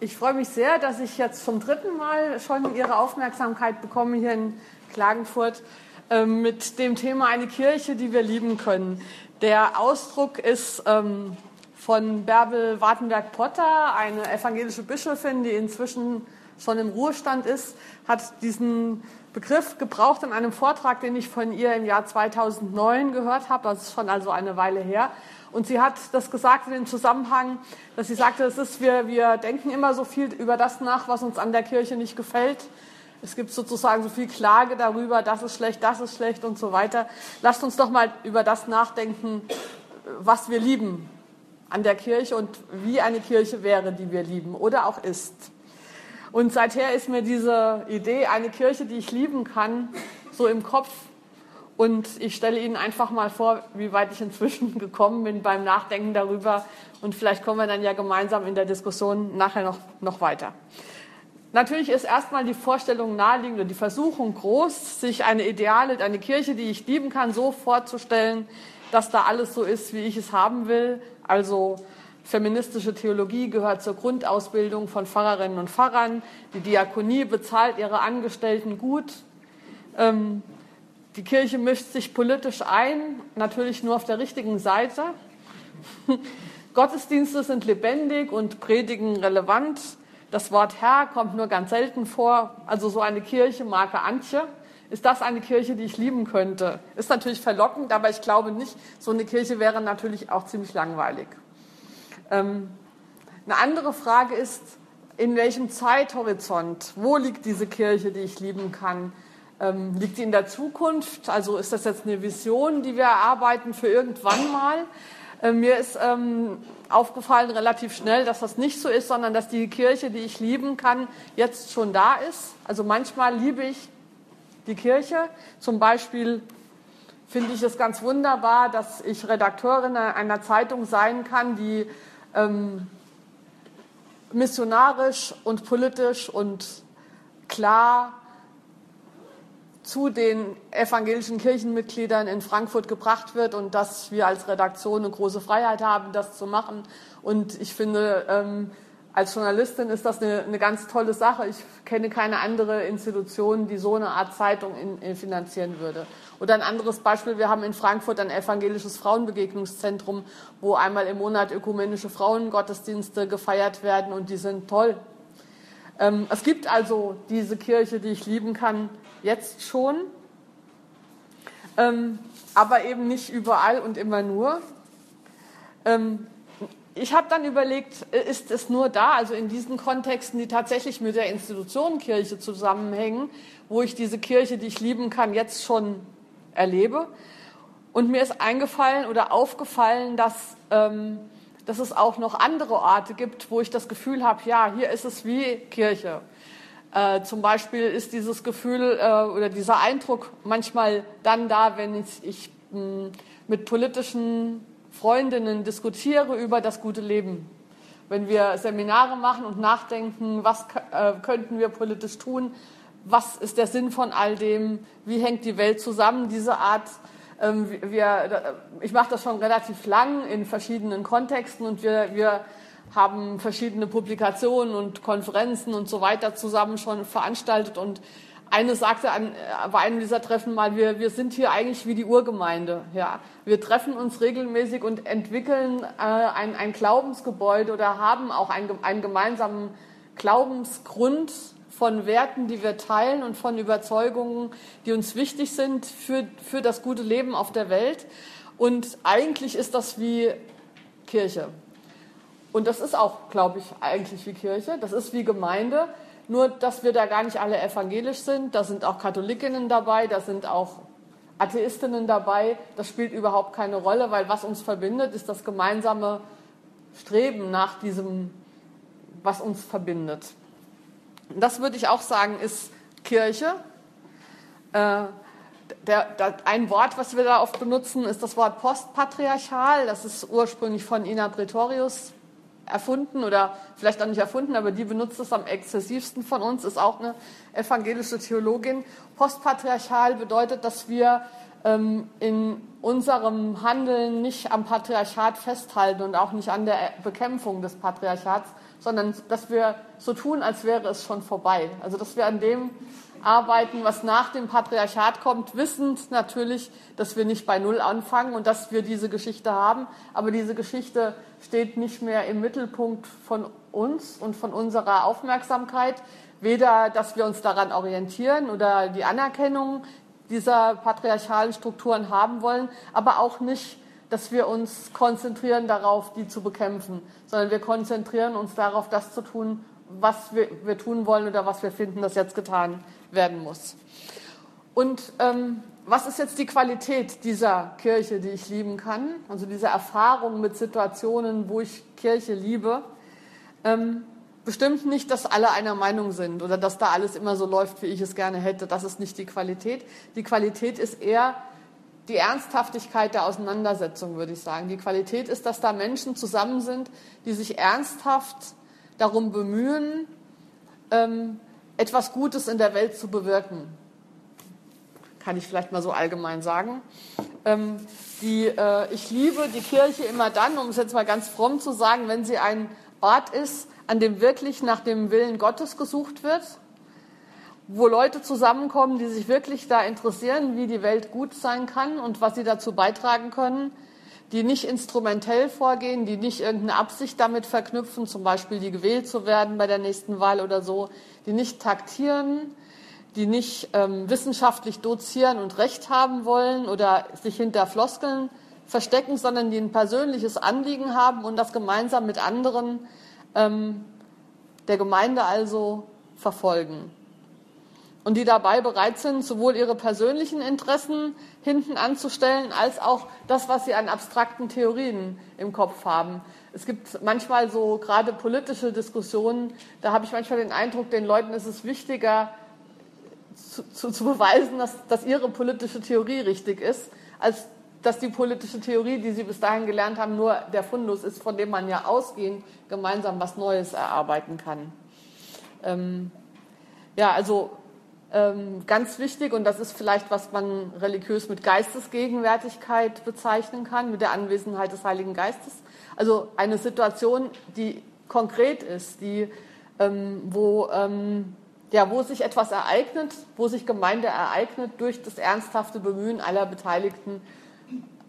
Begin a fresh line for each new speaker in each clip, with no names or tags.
ich freue mich sehr, dass ich jetzt zum dritten Mal schon Ihre Aufmerksamkeit bekomme hier in Klagenfurt ähm, mit dem Thema eine Kirche, die wir lieben können. Der Ausdruck ist ähm, von Bärbel Wartenberg-Potter, eine evangelische Bischöfin, die inzwischen schon im Ruhestand ist, hat diesen Begriff gebraucht in einem Vortrag, den ich von ihr im Jahr 2009 gehört habe. Das ist schon also eine Weile her. Und sie hat das gesagt in dem Zusammenhang, dass sie sagte, es ist, wir, wir denken immer so viel über das nach, was uns an der Kirche nicht gefällt. Es gibt sozusagen so viel Klage darüber, das ist schlecht, das ist schlecht und so weiter. Lasst uns doch mal über das nachdenken, was wir lieben an der Kirche und wie eine Kirche wäre, die wir lieben oder auch ist. Und seither ist mir diese Idee, eine Kirche, die ich lieben kann, so im Kopf und ich stelle Ihnen einfach mal vor, wie weit ich inzwischen gekommen bin beim Nachdenken darüber. Und vielleicht kommen wir dann ja gemeinsam in der Diskussion nachher noch, noch weiter. Natürlich ist erstmal die Vorstellung naheliegend und die Versuchung groß, sich eine Ideale, eine Kirche, die ich lieben kann, so vorzustellen, dass da alles so ist, wie ich es haben will. Also feministische Theologie gehört zur Grundausbildung von Pfarrerinnen und Pfarrern. Die Diakonie bezahlt ihre Angestellten gut. Ähm, die Kirche mischt sich politisch ein, natürlich nur auf der richtigen Seite. Gottesdienste sind lebendig und Predigen relevant. Das Wort Herr kommt nur ganz selten vor. Also so eine Kirche, Marke Antje. Ist das eine Kirche, die ich lieben könnte? Ist natürlich verlockend, aber ich glaube nicht. So eine Kirche wäre natürlich auch ziemlich langweilig. Ähm, eine andere Frage ist, in welchem Zeithorizont, wo liegt diese Kirche, die ich lieben kann? Ähm, liegt die in der Zukunft? Also ist das jetzt eine Vision, die wir erarbeiten für irgendwann mal? Ähm, mir ist ähm, aufgefallen relativ schnell, dass das nicht so ist, sondern dass die Kirche, die ich lieben kann, jetzt schon da ist. Also manchmal liebe ich die Kirche. Zum Beispiel finde ich es ganz wunderbar, dass ich Redakteurin einer Zeitung sein kann, die ähm, missionarisch und politisch und klar zu den evangelischen Kirchenmitgliedern in Frankfurt gebracht wird und dass wir als Redaktion eine große Freiheit haben, das zu machen. Und ich finde, ähm, als Journalistin ist das eine, eine, ganz tolle Sache. Ich kenne keine andere Institution, die so eine Art Zeitung in, in finanzieren würde. Oder ein anderes Beispiel, wir haben in Frankfurt ein evangelisches Frauenbegegnungszentrum, wo einmal im Monat ökumenische Frauengottesdienste gefeiert werden und die sind toll. Ähm, es gibt also diese Kirche, die ich lieben kann, jetzt schon, ähm, aber eben nicht überall und immer nur. Ähm, ich habe dann überlegt, ist es nur da, also in diesen Kontexten, die tatsächlich mit der Institution Kirche zusammenhängen, wo ich diese Kirche, die ich lieben kann, jetzt schon erlebe. Und mir ist eingefallen oder aufgefallen, dass, ähm, dass es auch noch andere Orte gibt, wo ich das Gefühl habe, ja, hier ist es wie Kirche. Äh, zum Beispiel ist dieses Gefühl äh, oder dieser Eindruck manchmal dann da, wenn ich, ich mh, mit politischen Freundinnen diskutiere über das gute Leben. Wenn wir Seminare machen und nachdenken, was äh, könnten wir politisch tun, was ist der Sinn von all dem, wie hängt die Welt zusammen, diese Art. Ähm, wir, ich mache das schon relativ lang in verschiedenen Kontexten und wir, wir haben verschiedene Publikationen und Konferenzen und so weiter zusammen schon veranstaltet. Und eine sagte an, äh, bei einem dieser Treffen mal, wir, wir sind hier eigentlich wie die Urgemeinde. Ja. Wir treffen uns regelmäßig und entwickeln äh, ein, ein Glaubensgebäude oder haben auch einen, einen gemeinsamen Glaubensgrund von Werten, die wir teilen und von Überzeugungen, die uns wichtig sind für, für das gute Leben auf der Welt. Und eigentlich ist das wie Kirche. Und das ist auch, glaube ich, eigentlich wie Kirche. Das ist wie Gemeinde. Nur, dass wir da gar nicht alle evangelisch sind. Da sind auch Katholikinnen dabei, da sind auch Atheistinnen dabei. Das spielt überhaupt keine Rolle, weil was uns verbindet, ist das gemeinsame Streben nach diesem, was uns verbindet. Das würde ich auch sagen, ist Kirche. Äh, der, der, ein Wort, was wir da oft benutzen, ist das Wort postpatriarchal. Das ist ursprünglich von Ina Pretorius erfunden oder vielleicht auch nicht erfunden, aber die benutzt es am exzessivsten von uns, ist auch eine evangelische Theologin. Postpatriarchal bedeutet, dass wir ähm, in unserem Handeln nicht am Patriarchat festhalten und auch nicht an der Bekämpfung des Patriarchats, sondern dass wir so tun, als wäre es schon vorbei. Also dass wir an dem arbeiten, was nach dem Patriarchat kommt, wissend natürlich, dass wir nicht bei Null anfangen und dass wir diese Geschichte haben. Aber diese Geschichte steht nicht mehr im Mittelpunkt von uns und von unserer Aufmerksamkeit. Weder, dass wir uns daran orientieren oder die Anerkennung dieser patriarchalen Strukturen haben wollen, aber auch nicht, dass wir uns konzentrieren darauf, die zu bekämpfen, sondern wir konzentrieren uns darauf, das zu tun, was wir, wir tun wollen oder was wir finden, das jetzt getan werden muss. Und ähm, was ist jetzt die Qualität dieser Kirche, die ich lieben kann? Also diese Erfahrung mit Situationen, wo ich Kirche liebe. Ähm, bestimmt nicht, dass alle einer Meinung sind oder dass da alles immer so läuft, wie ich es gerne hätte. Das ist nicht die Qualität. Die Qualität ist eher die Ernsthaftigkeit der Auseinandersetzung, würde ich sagen. Die Qualität ist, dass da Menschen zusammen sind, die sich ernsthaft darum bemühen, ähm, etwas Gutes in der Welt zu bewirken. Kann ich vielleicht mal so allgemein sagen. Ähm, die, äh, ich liebe die Kirche immer dann, um es jetzt mal ganz fromm zu sagen, wenn sie ein Ort ist, an dem wirklich nach dem Willen Gottes gesucht wird, wo Leute zusammenkommen, die sich wirklich da interessieren, wie die Welt gut sein kann und was sie dazu beitragen können, die nicht instrumentell vorgehen, die nicht irgendeine Absicht damit verknüpfen, zum Beispiel die gewählt zu werden bei der nächsten Wahl oder so, die nicht taktieren, die nicht ähm, wissenschaftlich dozieren und Recht haben wollen oder sich hinter Floskeln verstecken, sondern die ein persönliches Anliegen haben und das gemeinsam mit anderen ähm, der Gemeinde also verfolgen und die dabei bereit sind, sowohl ihre persönlichen Interessen hinten anzustellen, als auch das, was sie an abstrakten Theorien im Kopf haben. Es gibt manchmal so gerade politische Diskussionen, da habe ich manchmal den Eindruck, den Leuten ist es wichtiger zu, zu, zu beweisen, dass, dass ihre politische Theorie richtig ist, als dass die politische Theorie, die sie bis dahin gelernt haben, nur der Fundus ist, von dem man ja ausgehend gemeinsam was Neues erarbeiten kann. Ähm, ja, also ganz wichtig, und das ist vielleicht, was man religiös mit Geistesgegenwärtigkeit bezeichnen kann, mit der Anwesenheit des Heiligen Geistes. Also eine Situation, die konkret ist, die, ähm, wo, ähm, ja, wo sich etwas ereignet, wo sich Gemeinde ereignet durch das ernsthafte Bemühen aller Beteiligten.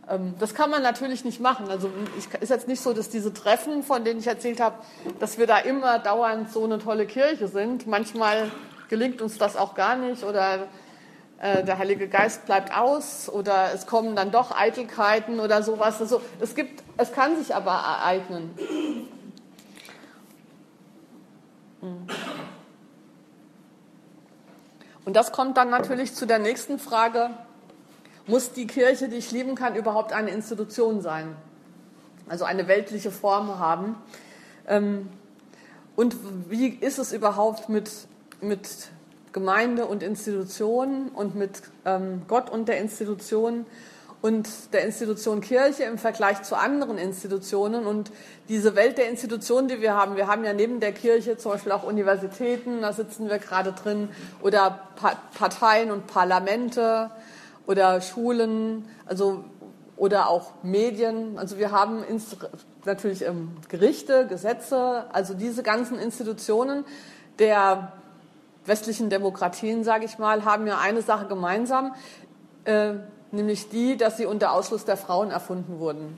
Ähm, das kann man natürlich nicht machen. Also es ist jetzt nicht so, dass diese Treffen, von denen ich erzählt habe, dass wir da immer dauernd so eine tolle Kirche sind. Manchmal gelingt uns das auch gar nicht oder äh, der Heilige Geist bleibt aus oder es kommen dann doch Eitelkeiten oder sowas. Also es gibt, es kann sich aber ereignen. Und das kommt dann natürlich zu der nächsten Frage. Muss die Kirche, die ich lieben kann, überhaupt eine Institution sein? Also eine weltliche Form haben? Ähm, und wie ist es überhaupt mit mit Gemeinde und Institutionen und mit ähm, Gott und der Institution und der Institution Kirche im Vergleich zu anderen Institutionen. Und diese Welt der Institutionen, die wir haben, wir haben ja neben der Kirche zum Beispiel auch Universitäten, da sitzen wir gerade drin, oder pa Parteien und Parlamente oder Schulen, also oder auch Medien. Also wir haben natürlich ähm, Gerichte, Gesetze, also diese ganzen Institutionen der westlichen Demokratien, sage ich mal, haben ja eine Sache gemeinsam, äh, nämlich die, dass sie unter Ausschluss der Frauen erfunden wurden.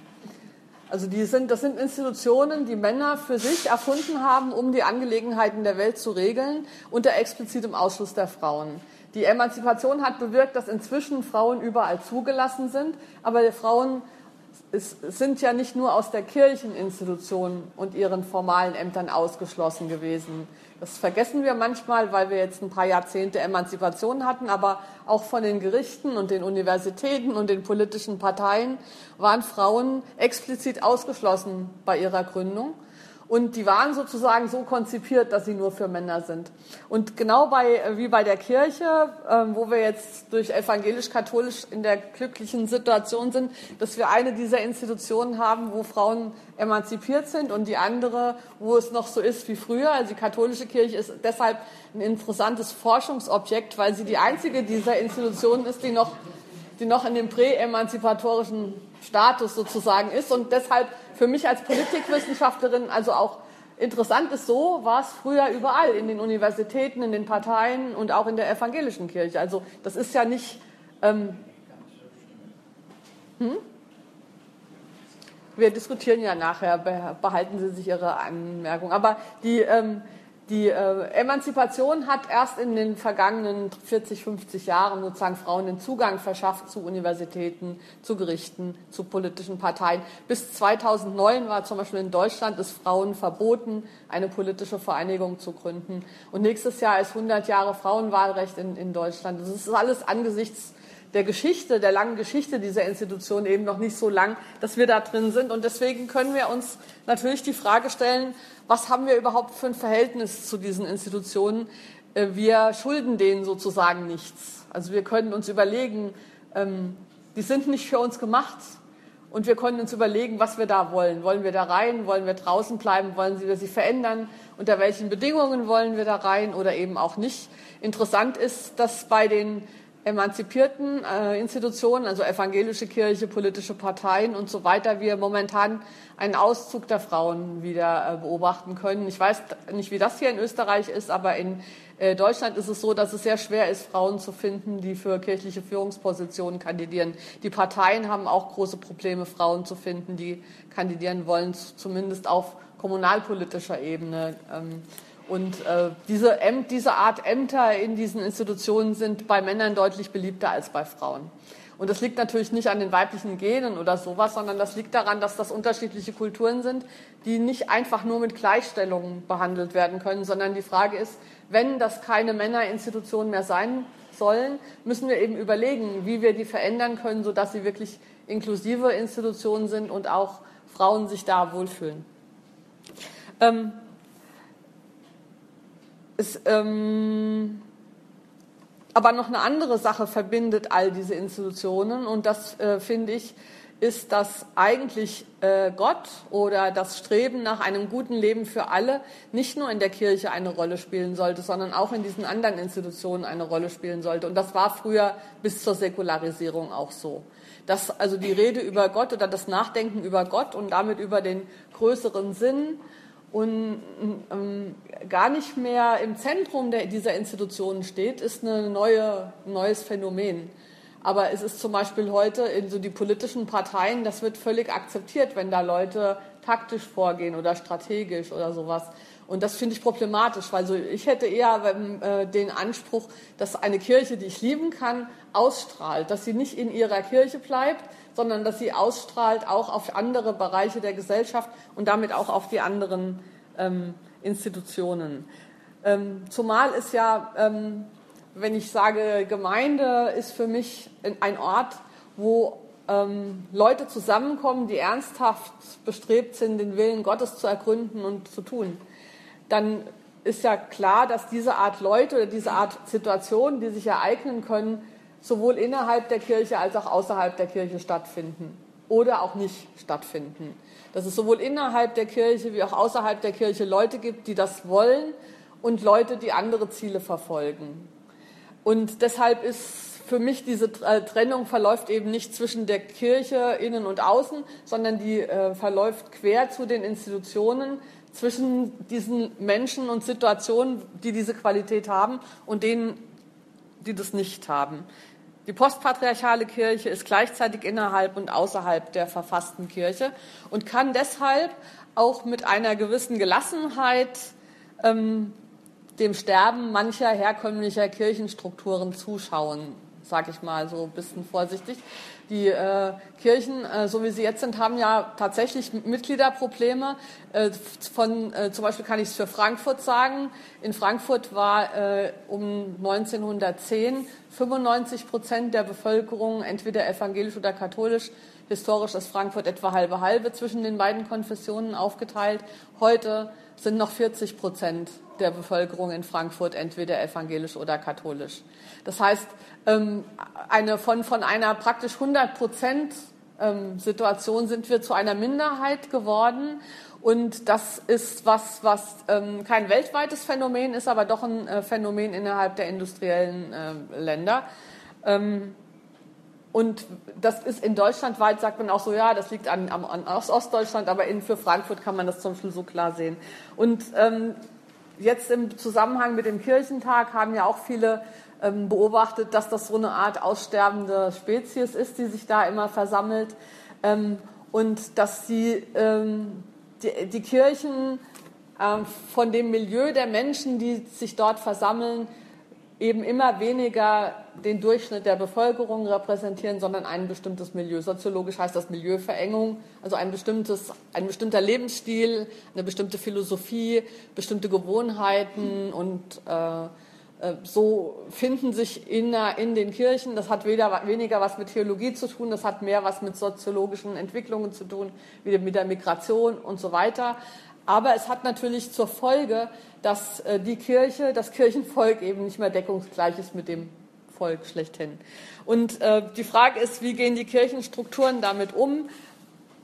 Also die sind, das sind Institutionen, die Männer für sich erfunden haben, um die Angelegenheiten der Welt zu regeln, unter explizitem Ausschluss der Frauen. Die Emanzipation hat bewirkt, dass inzwischen Frauen überall zugelassen sind, aber die Frauen sind ja nicht nur aus der Kircheninstitution und ihren formalen Ämtern ausgeschlossen gewesen. Das vergessen wir manchmal, weil wir jetzt ein paar Jahrzehnte Emanzipation hatten, aber auch von den Gerichten und den Universitäten und den politischen Parteien waren Frauen explizit ausgeschlossen bei ihrer Gründung. Und die waren sozusagen so konzipiert, dass sie nur für Männer sind. Und genau bei, äh, wie bei der Kirche, ähm, wo wir jetzt durch evangelisch-katholisch in der glücklichen Situation sind, dass wir eine dieser Institutionen haben, wo Frauen emanzipiert sind und die andere, wo es noch so ist wie früher. Also die katholische Kirche ist deshalb ein interessantes Forschungsobjekt, weil sie die einzige dieser Institutionen ist, die noch, die noch in dem prä-emanzipatorischen Status sozusagen ist und deshalb für mich als Politikwissenschaftlerin also auch interessant ist, so war es früher überall, in den Universitäten, in den Parteien und auch in der evangelischen Kirche. Also das ist ja nicht. Ähm, hm? Wir diskutieren ja nachher, behalten Sie sich Ihre Anmerkung. Aber die, ähm, die äh, Emanzipation hat erst in den vergangenen 40, 50 Jahren sozusagen Frauen den Zugang verschafft zu Universitäten, zu Gerichten, zu politischen Parteien. Bis 2009 war zum Beispiel in Deutschland es Frauen verboten, eine politische Vereinigung zu gründen. Und nächstes Jahr ist 100 Jahre Frauenwahlrecht in, in Deutschland. Das ist alles angesichts der Geschichte, der langen Geschichte dieser Institution eben noch nicht so lang, dass wir da drin sind. Und deswegen können wir uns natürlich die Frage stellen, was haben wir überhaupt für ein Verhältnis zu diesen Institutionen? Äh, wir schulden denen sozusagen nichts. Also wir können uns überlegen, ähm, die sind nicht für uns gemacht. Und wir können uns überlegen, was wir da wollen. Wollen wir da rein? Wollen wir draußen bleiben? Wollen wir sie verändern? Unter welchen Bedingungen wollen wir da rein oder eben auch nicht? Interessant ist, dass bei den emanzipierten äh, Institutionen, also evangelische Kirche, politische Parteien und so weiter, wir momentan einen Auszug der Frauen wieder äh, beobachten können. Ich weiß nicht, wie das hier in Österreich ist, aber in äh, Deutschland ist es so, dass es sehr schwer ist, Frauen zu finden, die für kirchliche Führungspositionen kandidieren. Die Parteien haben auch große Probleme, Frauen zu finden, die kandidieren wollen, zumindest auf kommunalpolitischer Ebene. Ähm, und äh, diese, diese Art Ämter in diesen Institutionen sind bei Männern deutlich beliebter als bei Frauen. Und das liegt natürlich nicht an den weiblichen Genen oder sowas, sondern das liegt daran, dass das unterschiedliche Kulturen sind, die nicht einfach nur mit Gleichstellung behandelt werden können, sondern die Frage ist, wenn das keine Männerinstitutionen mehr sein sollen, müssen wir eben überlegen, wie wir die verändern können, sodass sie wirklich inklusive Institutionen sind und auch Frauen sich da wohlfühlen. Ähm, ist, ähm, aber noch eine andere Sache verbindet all diese Institutionen und das äh, finde ich ist, dass eigentlich äh, Gott oder das Streben nach einem guten Leben für alle nicht nur in der Kirche eine Rolle spielen sollte, sondern auch in diesen anderen Institutionen eine Rolle spielen sollte. Und das war früher bis zur Säkularisierung auch so. Dass also die Rede über Gott oder das Nachdenken über Gott und damit über den größeren Sinn und ähm, gar nicht mehr im Zentrum der, dieser Institutionen steht, ist ein neue, neues Phänomen. Aber es ist zum Beispiel heute in so die politischen Parteien, das wird völlig akzeptiert, wenn da Leute taktisch vorgehen oder strategisch oder sowas. Und das finde ich problematisch, weil so ich hätte eher äh, den Anspruch, dass eine Kirche, die ich lieben kann, ausstrahlt, dass sie nicht in ihrer Kirche bleibt, sondern dass sie ausstrahlt auch auf andere Bereiche der Gesellschaft und damit auch auf die anderen ähm, Institutionen. Ähm, zumal ist ja, ähm, wenn ich sage, Gemeinde ist für mich ein Ort, wo ähm, Leute zusammenkommen, die ernsthaft bestrebt sind, den Willen Gottes zu ergründen und zu tun, dann ist ja klar, dass diese Art Leute oder diese Art Situationen, die sich ereignen können, sowohl innerhalb der Kirche als auch außerhalb der Kirche stattfinden oder auch nicht stattfinden. Dass es sowohl innerhalb der Kirche wie auch außerhalb der Kirche Leute gibt, die das wollen und Leute, die andere Ziele verfolgen. Und deshalb ist für mich diese äh, Trennung verläuft eben nicht zwischen der Kirche innen und außen, sondern die äh, verläuft quer zu den Institutionen, zwischen diesen Menschen und Situationen, die diese Qualität haben und denen, die das nicht haben. Die postpatriarchale Kirche ist gleichzeitig innerhalb und außerhalb der verfassten Kirche und kann deshalb auch mit einer gewissen Gelassenheit ähm, dem Sterben mancher herkömmlicher Kirchenstrukturen zuschauen, sage ich mal so ein bisschen vorsichtig. Die äh, Kirchen, äh, so wie sie jetzt sind, haben ja tatsächlich Mitgliederprobleme. Äh, von, äh, zum Beispiel kann ich es für Frankfurt sagen. In Frankfurt war äh, um 1910 95 Prozent der Bevölkerung entweder evangelisch oder katholisch. Historisch ist Frankfurt etwa halbe halbe zwischen den beiden Konfessionen aufgeteilt. Heute sind noch 40 Prozent der Bevölkerung in Frankfurt entweder evangelisch oder katholisch. Das heißt, ähm, eine, von, von einer praktisch 100 Prozent ähm, Situation sind wir zu einer Minderheit geworden. Und das ist was, was ähm, kein weltweites Phänomen ist, aber doch ein äh, Phänomen innerhalb der industriellen äh, Länder. Und das ist in Deutschland weit, sagt man auch so, ja, das liegt an, an, an Ostdeutschland, aber in, für Frankfurt kann man das zum Beispiel so klar sehen. Und ähm, jetzt im Zusammenhang mit dem Kirchentag haben ja auch viele ähm, beobachtet, dass das so eine Art aussterbende Spezies ist, die sich da immer versammelt. Ähm, und dass die, ähm, die, die Kirchen ähm, von dem Milieu der Menschen, die sich dort versammeln, eben immer weniger den Durchschnitt der Bevölkerung repräsentieren, sondern ein bestimmtes Milieu. Soziologisch heißt das Milieuverengung, also ein, bestimmtes, ein bestimmter Lebensstil, eine bestimmte Philosophie, bestimmte Gewohnheiten und äh, äh so finden sich in, in, den Kirchen. Das hat weder, weniger was mit Theologie zu tun, das hat mehr was mit soziologischen Entwicklungen zu tun, wie mit der Migration und so weiter. Aber es hat natürlich zur Folge, dass äh, die Kirche, das Kirchenvolk eben nicht mehr deckungsgleich ist mit dem Volk schlechthin. Und äh, die Frage ist, wie gehen die Kirchenstrukturen damit um?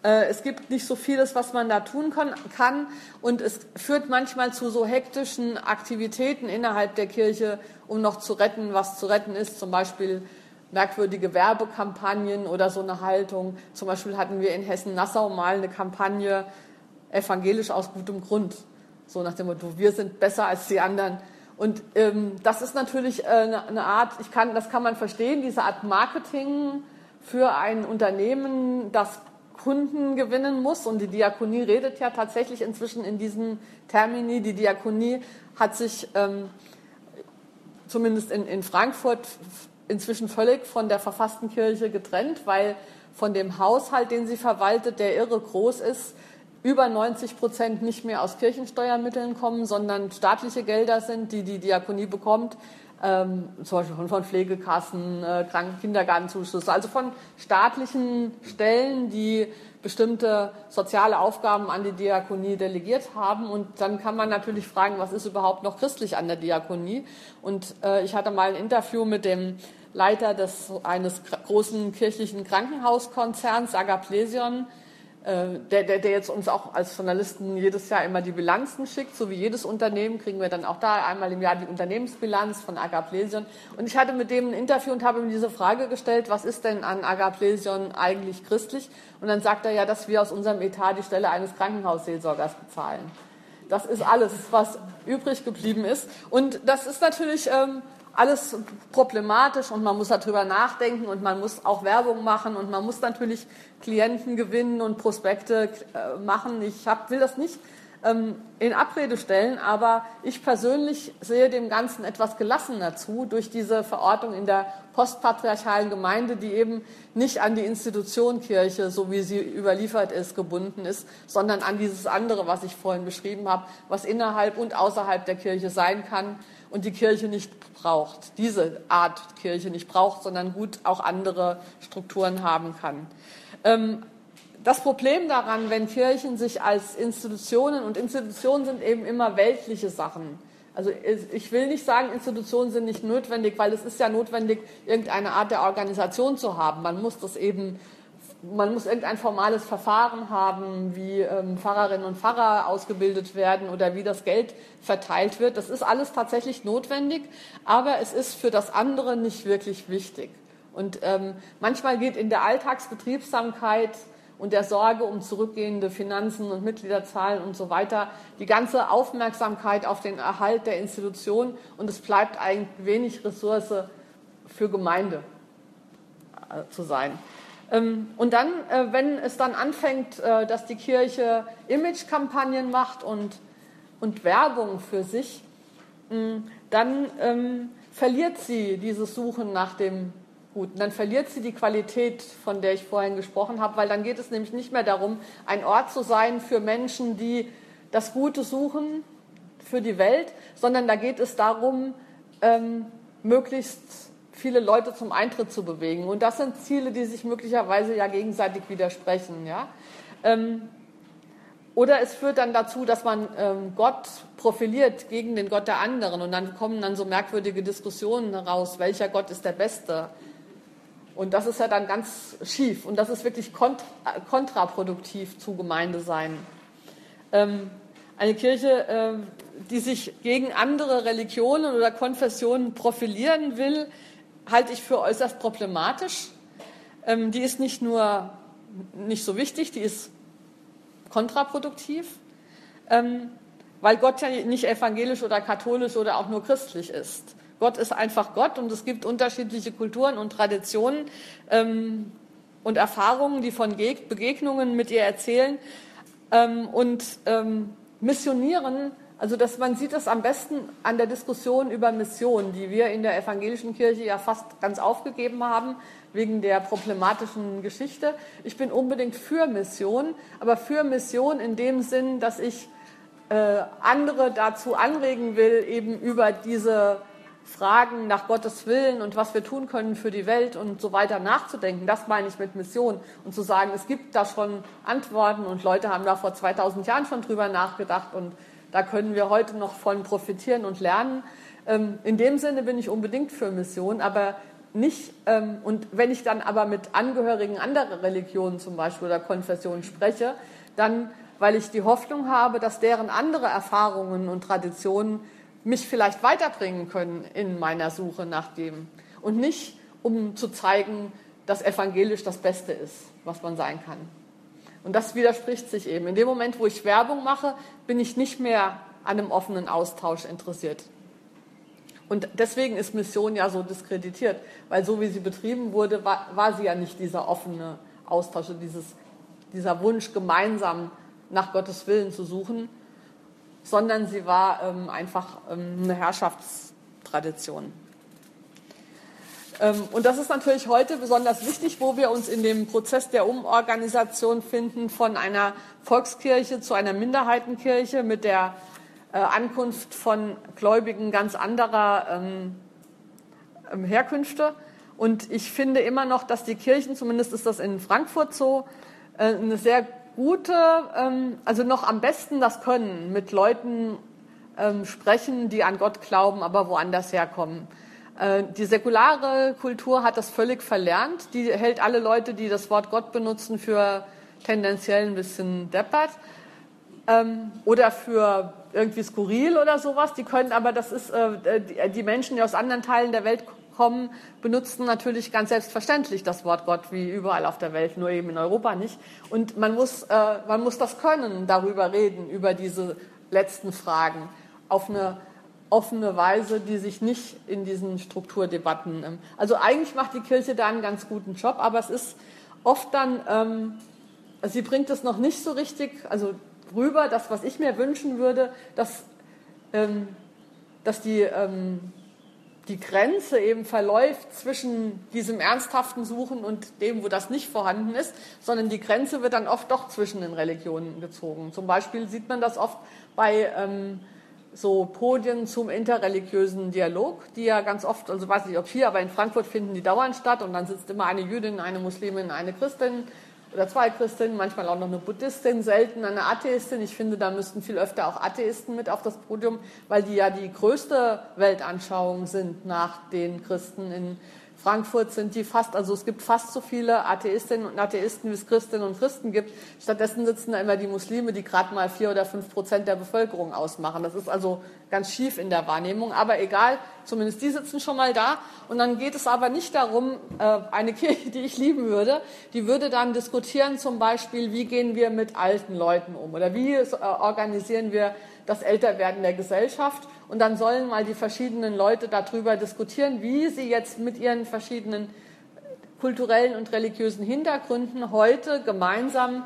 Äh, es gibt nicht so vieles, was man da tun kann. Und es führt manchmal zu so hektischen Aktivitäten innerhalb der Kirche, um noch zu retten, was zu retten ist. Zum Beispiel merkwürdige Werbekampagnen oder so eine Haltung. Zum Beispiel hatten wir in Hessen-Nassau mal eine Kampagne, evangelisch aus gutem Grund. So nach dem Motto, wir sind besser als die anderen. Und ähm, das ist natürlich äh, eine, eine Art, ich kann, das kann man verstehen, diese Art Marketing für ein Unternehmen, das Kunden gewinnen muss. Und die Diakonie redet ja tatsächlich inzwischen in diesen Termini. Die Diakonie hat sich ähm, zumindest in, in Frankfurt inzwischen völlig von der verfassten Kirche getrennt, weil von dem Haushalt, den sie verwaltet, der irre groß ist, über 90 Prozent nicht mehr aus Kirchensteuermitteln kommen, sondern staatliche Gelder sind, die die Diakonie bekommt, ähm, zum Beispiel von, von Pflegekassen, äh, Kranken Kindergartenzuschuss, also von staatlichen Stellen, die bestimmte soziale Aufgaben an die Diakonie delegiert haben. Und dann kann man natürlich fragen, was ist überhaupt noch christlich an der Diakonie? Und äh, ich hatte mal ein Interview mit dem Leiter des, eines großen kirchlichen Krankenhauskonzerns, Agaplesion, der, der, der jetzt uns auch als Journalisten jedes Jahr immer die Bilanzen schickt, so wie jedes Unternehmen, kriegen wir dann auch da einmal im Jahr die Unternehmensbilanz von Agaplesion. Und ich hatte mit dem ein Interview und habe ihm diese Frage gestellt, was ist denn an Agaplesion eigentlich christlich? Und dann sagt er ja, dass wir aus unserem Etat die Stelle eines Krankenhausseelsorgers bezahlen. Das ist alles, was übrig geblieben ist. Und das ist natürlich ähm, alles problematisch und man muss darüber nachdenken und man muss auch Werbung machen und man muss natürlich Klienten gewinnen und Prospekte äh, machen. Ich hab, will das nicht ähm, in Abrede stellen, aber ich persönlich sehe dem Ganzen etwas gelassener zu durch diese Verortung in der postpatriarchalen Gemeinde, die eben nicht an die Institution Kirche, so wie sie überliefert ist, gebunden ist, sondern an dieses andere, was ich vorhin beschrieben habe, was innerhalb und außerhalb der Kirche sein kann und die Kirche nicht braucht, diese Art Kirche nicht braucht, sondern gut auch andere Strukturen haben kann. Ähm, das Problem daran, wenn Kirchen sich als Institutionen und Institutionen sind eben immer weltliche Sachen. Also ich will nicht sagen, Institutionen sind nicht notwendig, weil es ist ja notwendig, irgendeine Art der Organisation zu haben. Man muss das eben man muss irgendein formales Verfahren haben, wie ähm, Pfarrerinnen und Pfarrer ausgebildet werden oder wie das Geld verteilt wird. Das ist alles tatsächlich notwendig, aber es ist für das andere nicht wirklich wichtig. Und ähm, manchmal geht in der Alltagsbetriebsamkeit und der Sorge um zurückgehende Finanzen und Mitgliederzahlen und so weiter die ganze Aufmerksamkeit auf den Erhalt der Institution und es bleibt eigentlich wenig Ressource für Gemeinde äh, zu sein. Ähm, und dann, äh, wenn es dann anfängt, äh, dass die Kirche Imagekampagnen macht und, und Werbung für sich, dann ähm, verliert sie dieses Suchen nach dem Guten. Dann verliert sie die Qualität, von der ich vorhin gesprochen habe, weil dann geht es nämlich nicht mehr darum, ein Ort zu sein für Menschen, die das Gute suchen für die Welt, sondern da geht es darum, ähm, möglichst viele Leute zum Eintritt zu bewegen. Und das sind Ziele, die sich möglicherweise ja gegenseitig widersprechen. Ja? Ähm, oder es führt dann dazu, dass man ähm, Gott profiliert gegen den Gott der anderen. Und dann kommen dann so merkwürdige Diskussionen heraus, welcher Gott ist der Beste. Und das ist ja dann ganz schief. Und das ist wirklich kont kontraproduktiv zu Gemeinde sein. Ähm, eine Kirche, äh, die sich gegen andere Religionen oder Konfessionen profilieren will, halte ich für äußerst problematisch. ähm, die ist nicht nur nicht so wichtig, die ist kontraproduktiv, ähm, weil Gott ja nicht evangelisch oder katholisch oder auch nur christlich ist. Gott ist einfach Gott und es gibt unterschiedliche Kulturen und Traditionen ähm, und Erfahrungen, die von Begegnungen mit ihr erzählen. Ähm, und ähm, missionieren, also dass man sieht das am besten an der Diskussion über Mission, die wir in der evangelischen Kirche ja fast ganz aufgegeben haben wegen der problematischen Geschichte. Ich bin unbedingt für Mission, aber für Mission in dem Sinn, dass ich äh, andere dazu anregen will, eben über diese Fragen nach Gottes Willen und was wir tun können für die Welt und so weiter nachzudenken. Das meine ich mit Mission und zu sagen, es gibt da schon Antworten und Leute haben da vor 2000 Jahren schon drüber nachgedacht und da können wir heute noch von profitieren und lernen. Ähm, in dem Sinne bin ich unbedingt für Mission, aber nicht, ähm, und wenn ich dann aber mit Angehörigen anderer Religionen zum Beispiel oder Konfessionen spreche, dann, weil ich die Hoffnung habe, dass deren andere Erfahrungen und Traditionen mich vielleicht weiterbringen können in meiner Suche nach dem. Und nicht, um zu zeigen, dass evangelisch das Beste ist, was man sein kann. Und das widerspricht sich eben. In dem Moment, wo ich Werbung mache, bin ich nicht mehr an einem offenen Austausch interessiert. Und deswegen ist Mission ja so diskreditiert, weil so wie sie betrieben wurde, war, war sie ja nicht dieser offene Austausch, dieses, dieser Wunsch, gemeinsam nach Gottes Willen zu suchen, sondern sie war ähm, einfach ähm, eine Herrschaftstradition. Ähm, und das ist natürlich heute besonders wichtig, wo wir uns in dem Prozess der Umorganisation finden von einer Volkskirche zu einer Minderheitenkirche mit der äh, Ankunft von Gläubigen ganz anderer ähm, ähm, Herkünfte. Und ich finde immer noch, dass die Kirchen, zumindest ist das in Frankfurt so, äh, eine sehr gute, also noch am besten das können, mit Leuten sprechen, die an Gott glauben, aber woanders herkommen. Äh, die säkulare Kultur hat das völlig verlernt. Die hält alle Leute, die das Wort Gott benutzen, für tendenziell ein bisschen deppert ähm, oder für irgendwie skurril oder sowas. Die können aber, das ist, äh, die Menschen, die aus anderen Teilen der Welt kommen, benutzen natürlich ganz selbstverständlich das Wort Gott wie überall auf der Welt, nur eben in Europa nicht. Und man muss, äh, man muss das können, darüber reden, über diese letzten Fragen, auf eine offene Weise, die sich nicht in diesen Strukturdebatten. Ähm, also eigentlich macht die Kirche da einen ganz guten Job, aber es ist oft dann, ähm, sie bringt es noch nicht so richtig, also rüber, das, was ich mir wünschen würde, dass, ähm, dass die ähm, die Grenze eben verläuft zwischen diesem ernsthaften Suchen und dem, wo das nicht vorhanden ist, sondern die Grenze wird dann oft doch zwischen den Religionen gezogen. Zum Beispiel sieht man das oft bei ähm, so Podien zum interreligiösen Dialog, die ja ganz oft, also weiß nicht ob hier, aber in Frankfurt finden die dauernd statt und dann sitzt immer eine Jüdin, eine Muslimin, eine Christin oder zwei Christinnen, manchmal auch noch eine Buddhistin, selten eine Atheistin. Ich finde, da müssten viel öfter auch Atheisten mit auf das Podium, weil die ja die größte Weltanschauung sind nach den Christen in Frankfurt sind die fast, also es gibt fast so viele Atheistinnen und Atheisten, wie es Christinnen und Christen gibt. Stattdessen sitzen da immer die Muslime, die gerade mal vier oder fünf Prozent der Bevölkerung ausmachen. Das ist also ganz schief in der Wahrnehmung. Aber egal, zumindest die sitzen schon mal da. Und dann geht es aber nicht darum, äh, eine Kirche, die ich lieben würde, die würde dann diskutieren zum Beispiel, wie gehen wir mit alten Leuten um oder wie äh, organisieren wir das Älterwerden der Gesellschaft. Und dann sollen mal die verschiedenen Leute darüber diskutieren, wie sie jetzt mit ihren verschiedenen kulturellen und religiösen Hintergründen heute gemeinsam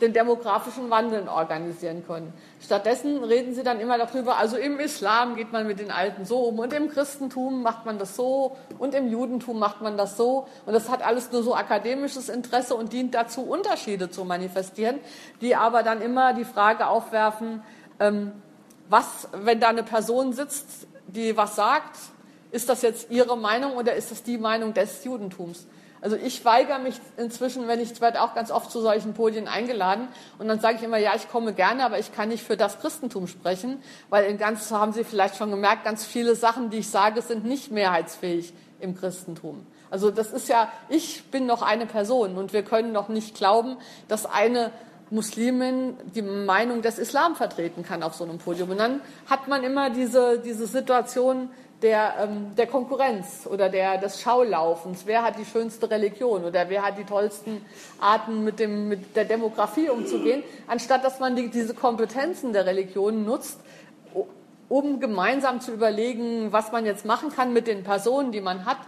den demografischen Wandel organisieren können. Stattdessen reden sie dann immer darüber, also im Islam geht man mit den Alten so um und im Christentum macht man das so und im Judentum macht man das so. Und das hat alles nur so akademisches Interesse und dient dazu, Unterschiede zu manifestieren, die aber dann immer die Frage aufwerfen, ähm, was, wenn da eine Person sitzt, die was sagt, ist das jetzt ihre Meinung oder ist das die Meinung des Judentums? Also ich weigere mich inzwischen, wenn ich werde auch ganz oft zu solchen Podien eingeladen und dann sage ich immer, ja, ich komme gerne, aber ich kann nicht für das Christentum sprechen, weil in ganz haben Sie vielleicht schon gemerkt, ganz viele Sachen, die ich sage, sind nicht mehrheitsfähig im Christentum. Also das ist ja, ich bin noch eine Person und wir können noch nicht glauben, dass eine Muslimin die Meinung des Islam vertreten kann auf so einem Podium. Und dann hat man immer diese, diese Situation der, ähm, der Konkurrenz oder der, des Schaulaufens. Wer hat die schönste Religion oder wer hat die tollsten Arten, mit, dem, mit der Demografie umzugehen, anstatt dass man die, diese Kompetenzen der Religionen nutzt, um gemeinsam zu überlegen, was man jetzt machen kann mit den Personen, die man hat,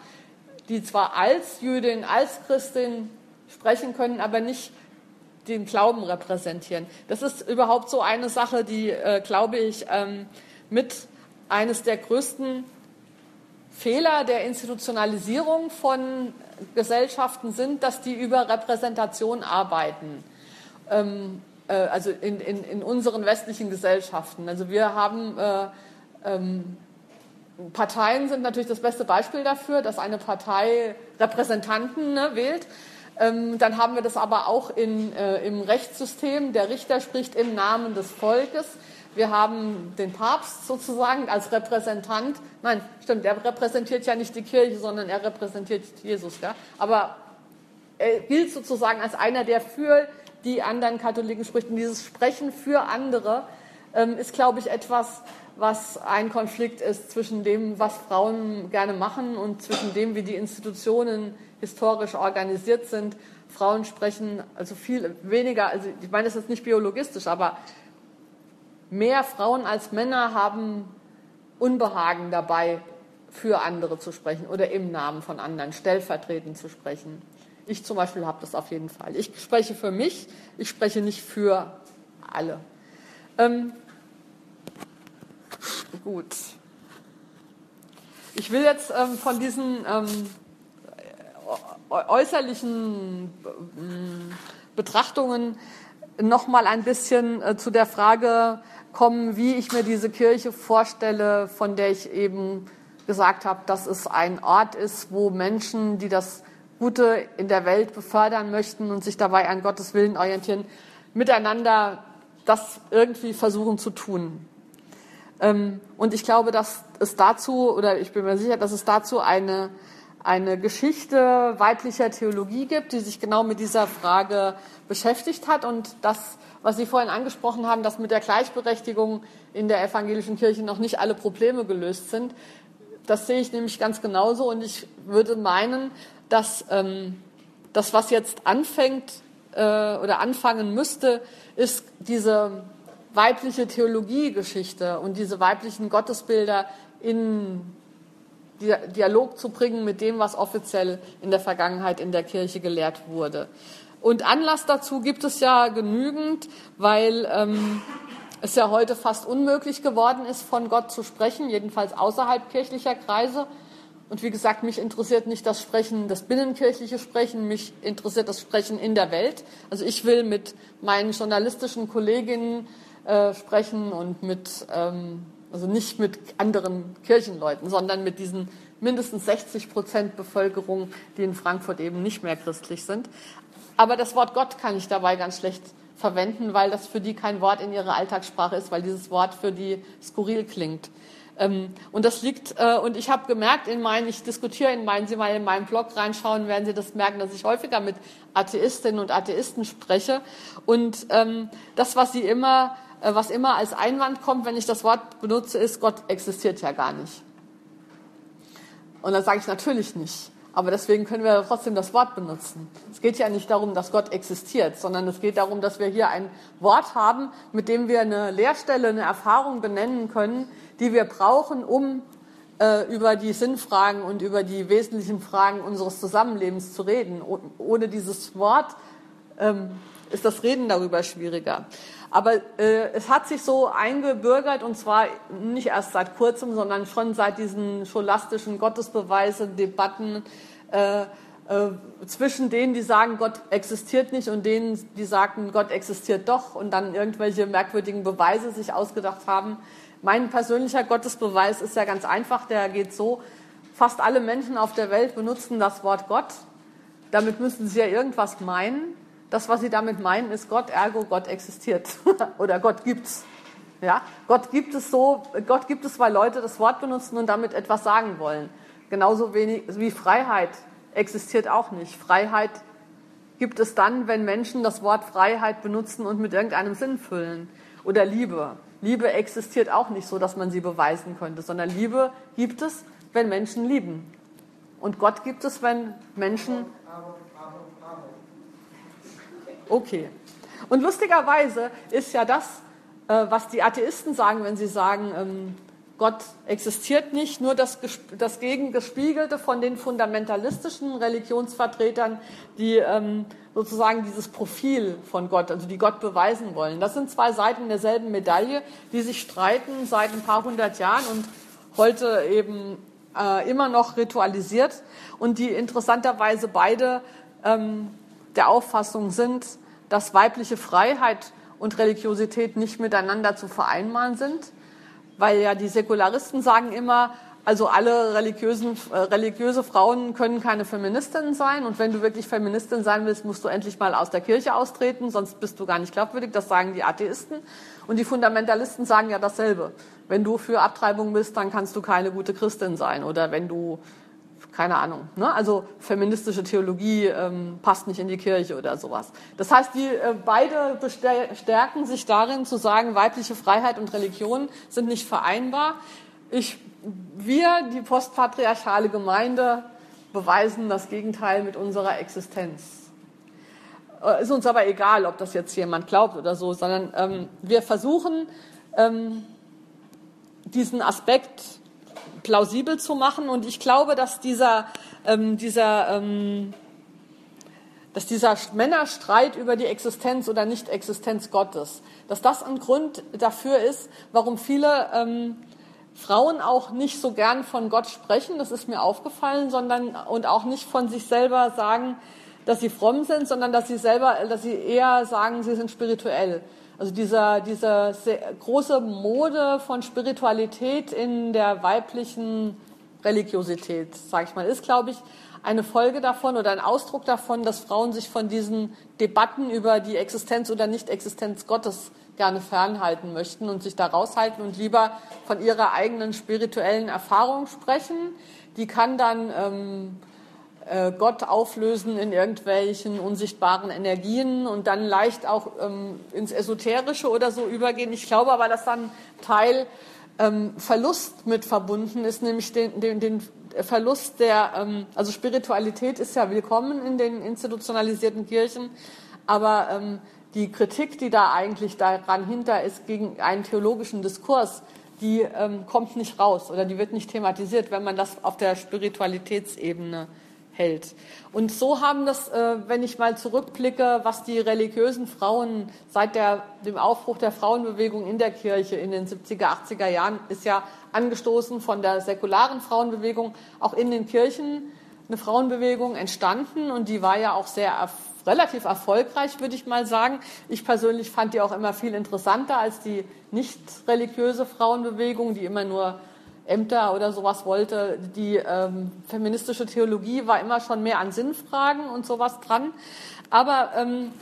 die zwar als Jüdin, als Christin sprechen können, aber nicht den Glauben repräsentieren. Das ist überhaupt so eine Sache, die, äh, glaube ich, ähm, mit eines der größten Fehler der Institutionalisierung von Gesellschaften sind, dass die über Repräsentation arbeiten. Ähm, äh, also in, in, in, unseren westlichen Gesellschaften. Also wir haben äh, ähm, Parteien sind natürlich das beste Beispiel dafür, dass eine Partei Repräsentanten ne, wählt. Ähm, dann haben wir das aber auch in, äh, im Rechtssystem. Der Richter spricht im Namen des Volkes. Wir haben den Papst sozusagen als Repräsentant. Nein, stimmt, er repräsentiert ja nicht die Kirche, sondern er repräsentiert Jesus. Ja? Aber er gilt sozusagen als einer, der für die anderen Katholiken spricht. Und dieses Sprechen für andere ähm, ist, glaube ich, etwas, was ein Konflikt ist zwischen dem, was Frauen gerne machen und zwischen dem, wie die Institutionen historisch organisiert sind. Frauen sprechen also viel weniger, also ich meine, das ist nicht biologistisch, aber mehr Frauen als Männer haben Unbehagen dabei, für andere zu sprechen oder im Namen von anderen stellvertretend zu sprechen. Ich zum Beispiel habe das auf jeden Fall. Ich spreche für mich, ich spreche nicht für alle. Ähm, gut. Ich will jetzt ähm, von diesen ähm, äußerlichen äh, Betrachtungen noch mal ein bisschen äh, zu der Frage kommen, wie ich mir diese Kirche vorstelle, von der ich eben gesagt habe, dass es ein Ort ist, wo Menschen, die das Gute in der Welt befördern möchten und sich dabei an Gottes Willen orientieren, miteinander das irgendwie versuchen zu tun. Ähm, und ich glaube, dass es dazu, oder ich bin mir sicher, dass es dazu eine, eine Geschichte weiblicher Theologie gibt, die sich genau mit dieser Frage beschäftigt hat und das was Sie vorhin angesprochen haben, dass mit der Gleichberechtigung in der evangelischen Kirche noch nicht alle Probleme gelöst sind. Das sehe ich nämlich ganz genauso und ich würde meinen, dass ähm, das, was jetzt anfängt äh, oder anfangen müsste, ist diese weibliche Theologiegeschichte und diese weiblichen Gottesbilder in Dialog zu bringen mit dem, was offiziell in der Vergangenheit in der Kirche gelehrt wurde. Und Anlass dazu gibt es ja genügend, weil ähm, es ja heute fast unmöglich geworden ist, von Gott zu sprechen, jedenfalls außerhalb kirchlicher Kreise. Und wie gesagt, mich interessiert nicht das Sprechen, das binnenkirchliche Sprechen, mich interessiert das Sprechen in der Welt. Also ich will mit meinen journalistischen Kolleginnen äh, sprechen und mit, ähm, also nicht mit anderen Kirchenleuten, sondern mit diesen mindestens 60 Prozent Bevölkerung, die in Frankfurt eben nicht mehr christlich sind. Aber das Wort Gott kann ich dabei ganz schlecht verwenden, weil das für die kein Wort in ihrer Alltagssprache ist, weil dieses Wort für die skurril klingt. Ähm, und das liegt, äh, und ich habe gemerkt, in meinen, ich diskutiere in meinen, Sie mal in meinen Blog reinschauen, werden Sie das merken, dass ich häufiger mit Atheistinnen und Atheisten spreche. Und ähm, das, was Sie immer, was immer als Einwand kommt, wenn ich das Wort benutze, ist, Gott existiert ja gar nicht. Und dann sage ich natürlich nicht. Aber deswegen können wir trotzdem das Wort benutzen. Es geht ja nicht darum, dass Gott existiert, sondern es geht darum, dass wir hier ein Wort haben, mit dem wir eine Lehrstelle, eine Erfahrung benennen können, die wir brauchen, um äh, über die Sinnfragen und über die wesentlichen Fragen unseres Zusammenlebens zu reden. Ohne dieses Wort ähm, ist das Reden darüber schwieriger. Aber äh, es hat sich so eingebürgert und zwar nicht erst seit kurzem, sondern schon seit diesen scholastischen Gottesbeweisen, Debatten äh, äh, zwischen denen, die sagen, Gott existiert nicht und denen, die sagen, Gott existiert doch und dann irgendwelche merkwürdigen Beweise sich ausgedacht haben. Mein persönlicher Gottesbeweis ist ja ganz einfach, der geht so, fast alle Menschen auf der Welt benutzen das Wort Gott. Damit müssen sie ja irgendwas meinen. Das, was sie damit meinen, ist Gott, ergo Gott existiert oder Gott gibt's. Ja, Gott gibt es so, Gott gibt es, weil Leute das Wort benutzen und damit etwas sagen wollen. Genauso wenig wie Freiheit existiert auch nicht. Freiheit gibt es dann, wenn Menschen das Wort Freiheit benutzen und mit irgendeinem Sinn füllen. Oder Liebe. Liebe existiert auch nicht so, dass man sie beweisen könnte, sondern Liebe gibt es, wenn Menschen lieben. Und Gott gibt es, wenn Menschen. Okay. Und lustigerweise ist ja das, äh, was die Atheisten sagen, wenn sie sagen, ähm, Gott existiert nicht, nur das, das Gegengespiegelte von den fundamentalistischen Religionsvertretern, die ähm, sozusagen dieses Profil von Gott, also die Gott beweisen wollen. Das sind zwei Seiten derselben Medaille, die sich streiten seit ein paar hundert Jahren und heute eben äh, immer noch ritualisiert und die interessanterweise beide ähm, der Auffassung sind, dass weibliche Freiheit und Religiosität nicht miteinander zu vereinbaren sind weil ja die Säkularisten sagen immer, also alle religiösen, äh, religiöse Frauen können keine Feministinnen sein. Und wenn du wirklich Feministin sein willst, musst du endlich mal aus der Kirche austreten, sonst bist du gar nicht glaubwürdig. Das sagen die Atheisten. Und die Fundamentalisten sagen ja dasselbe. Wenn du für Abtreibung bist, dann kannst du keine gute Christin sein. Oder wenn du keine Ahnung. Ne? Also feministische Theologie ähm, passt nicht in die Kirche oder sowas. Das heißt, die äh, beide bestärken sich darin zu sagen, weibliche Freiheit und Religion sind nicht vereinbar. Ich, wir, die postpatriarchale Gemeinde, beweisen das Gegenteil mit unserer Existenz. Äh, ist uns aber egal, ob das jetzt jemand glaubt oder so, sondern ähm, wir versuchen, ähm, diesen Aspekt plausibel zu machen. Und ich glaube, dass dieser, ähm, dieser, ähm, dass dieser Männerstreit über die Existenz oder Nicht-Existenz Gottes, dass das ein Grund dafür ist, warum viele ähm, Frauen auch nicht so gern von Gott sprechen, das ist mir aufgefallen, sondern und auch nicht von sich selber sagen, dass sie fromm sind, sondern dass sie selber, dass sie eher sagen, sie sind spirituell. Also dieser, diese große Mode von Spiritualität in der weiblichen Religiosität, sage ich mal, ist, glaube ich, eine Folge davon oder ein Ausdruck davon, dass Frauen sich von diesen Debatten über die Existenz oder Nicht-Existenz Gottes gerne fernhalten möchten und sich da raushalten und lieber von ihrer eigenen spirituellen Erfahrung sprechen. Die kann dann ähm, äh, Gott auflösen in irgendwelchen unsichtbaren Energien und dann leicht auch ähm, ins Esoterische oder so übergehen. Ich glaube aber, dass dann Teil ähm, Verlust mit verbunden ist, nämlich den, den, den Verlust der, ähm, also Spiritualität ist ja willkommen in den institutionalisierten Kirchen, aber ähm, die Kritik, die da eigentlich daran hinter ist gegen einen theologischen Diskurs, die ähm, kommt nicht raus oder die wird nicht thematisiert, wenn man das auf der Spiritualitätsebene hält. Und so haben das, äh, wenn ich mal zurückblicke, was die religiösen Frauen seit der, dem Aufbruch der Frauenbewegung in der Kirche in den 70er, 80er Jahren ist ja angestoßen von der säkularen Frauenbewegung, auch in den Kirchen eine Frauenbewegung entstanden und die war ja auch sehr relativ erfolgreich, würde ich mal sagen. Ich persönlich fand die auch immer viel interessanter als die nicht religiöse Frauenbewegung, die immer nur Ämter oder sowas wollte. Die ähm, feministische Theologie war immer schon mehr an Sinnfragen und sowas dran. Aber ähm,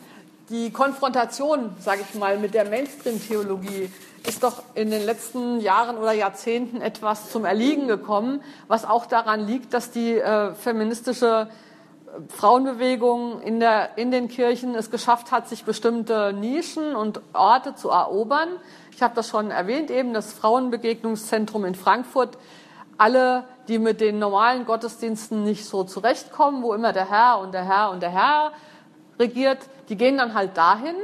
die Konfrontation, sage ich mal, mit der Mainstream-Theologie ist doch in den letzten Jahren oder Jahrzehnten etwas zum Erliegen gekommen, was auch daran liegt, dass die äh, feministische Frauenbewegung in, der, in den Kirchen es geschafft hat, sich bestimmte Nischen und Orte zu erobern. Ich habe das schon erwähnt, eben das Frauenbegegnungszentrum in Frankfurt. Alle, die mit den normalen Gottesdiensten nicht so zurechtkommen, wo immer der Herr und der Herr und der Herr regiert, die gehen dann halt dahin,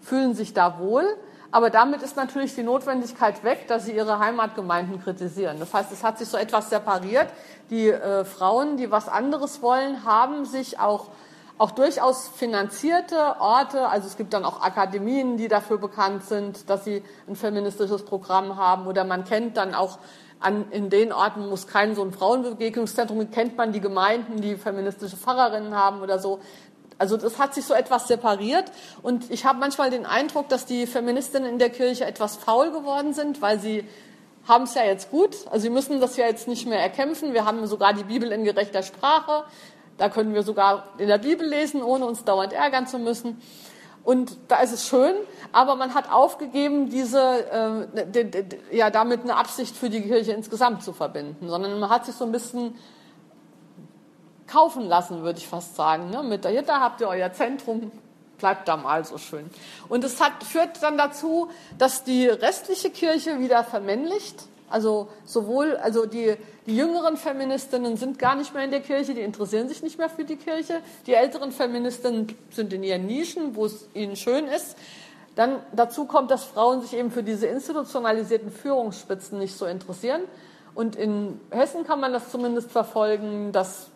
fühlen sich da wohl aber damit ist natürlich die Notwendigkeit weg, dass sie ihre Heimatgemeinden kritisieren. Das heißt, es hat sich so etwas separiert. Die äh, Frauen, die was anderes wollen, haben sich auch auch durchaus finanzierte Orte, also es gibt dann auch Akademien, die dafür bekannt sind, dass sie ein feministisches Programm haben oder man kennt dann auch an, in den Orten muss kein so ein Frauenbegegnungszentrum, kennt man die Gemeinden, die feministische Pfarrerinnen haben oder so. Also das hat sich so etwas separiert und ich habe manchmal den Eindruck, dass die Feministinnen in der Kirche etwas faul geworden sind, weil sie haben es ja jetzt gut. Also sie müssen das ja jetzt nicht mehr erkämpfen. Wir haben sogar die Bibel in gerechter Sprache. Da können wir sogar in der Bibel lesen, ohne uns dauernd ärgern zu müssen. Und da ist es schön, aber man hat aufgegeben, diese, äh, ja, damit eine Absicht für die Kirche insgesamt zu verbinden, sondern man hat sich so ein bisschen kaufen lassen, würde ich fast sagen. Ne? Mit der da habt ihr euer Zentrum, bleibt da mal so schön. Und es hat, führt dann dazu, dass die restliche Kirche wieder vermännlicht. Also sowohl, also die, die jüngeren Feministinnen sind gar nicht mehr in der Kirche, die interessieren sich nicht mehr für die Kirche. Die älteren Feministinnen sind in ihren Nischen, wo es ihnen schön ist. Dann dazu kommt, dass Frauen sich eben für diese institutionalisierten Führungsspitzen nicht so interessieren. Und in Hessen kann man das zumindest verfolgen, dass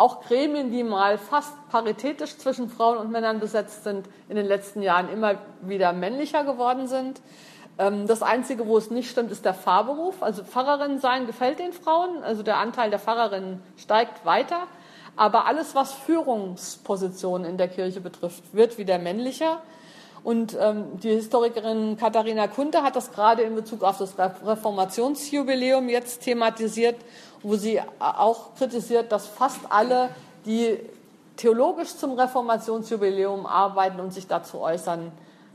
auch Gremien, die mal fast paritätisch zwischen Frauen und Männern besetzt sind, in den letzten Jahren immer wieder männlicher geworden sind. Ähm, das Einzige, wo es nicht stimmt, ist der Fahrberuf. Also Pfarrerin sein gefällt den Frauen. Also der Anteil der Pfarrerinnen steigt weiter. Aber alles, was Führungspositionen in der Kirche betrifft, wird wieder männlicher. Und ähm, die Historikerin Katharina Kunte hat das gerade in Bezug auf das Reformationsjubiläum jetzt thematisiert, wo sie auch kritisiert, dass fast alle, die theologisch zum Reformationsjubiläum arbeiten und sich dazu äußern,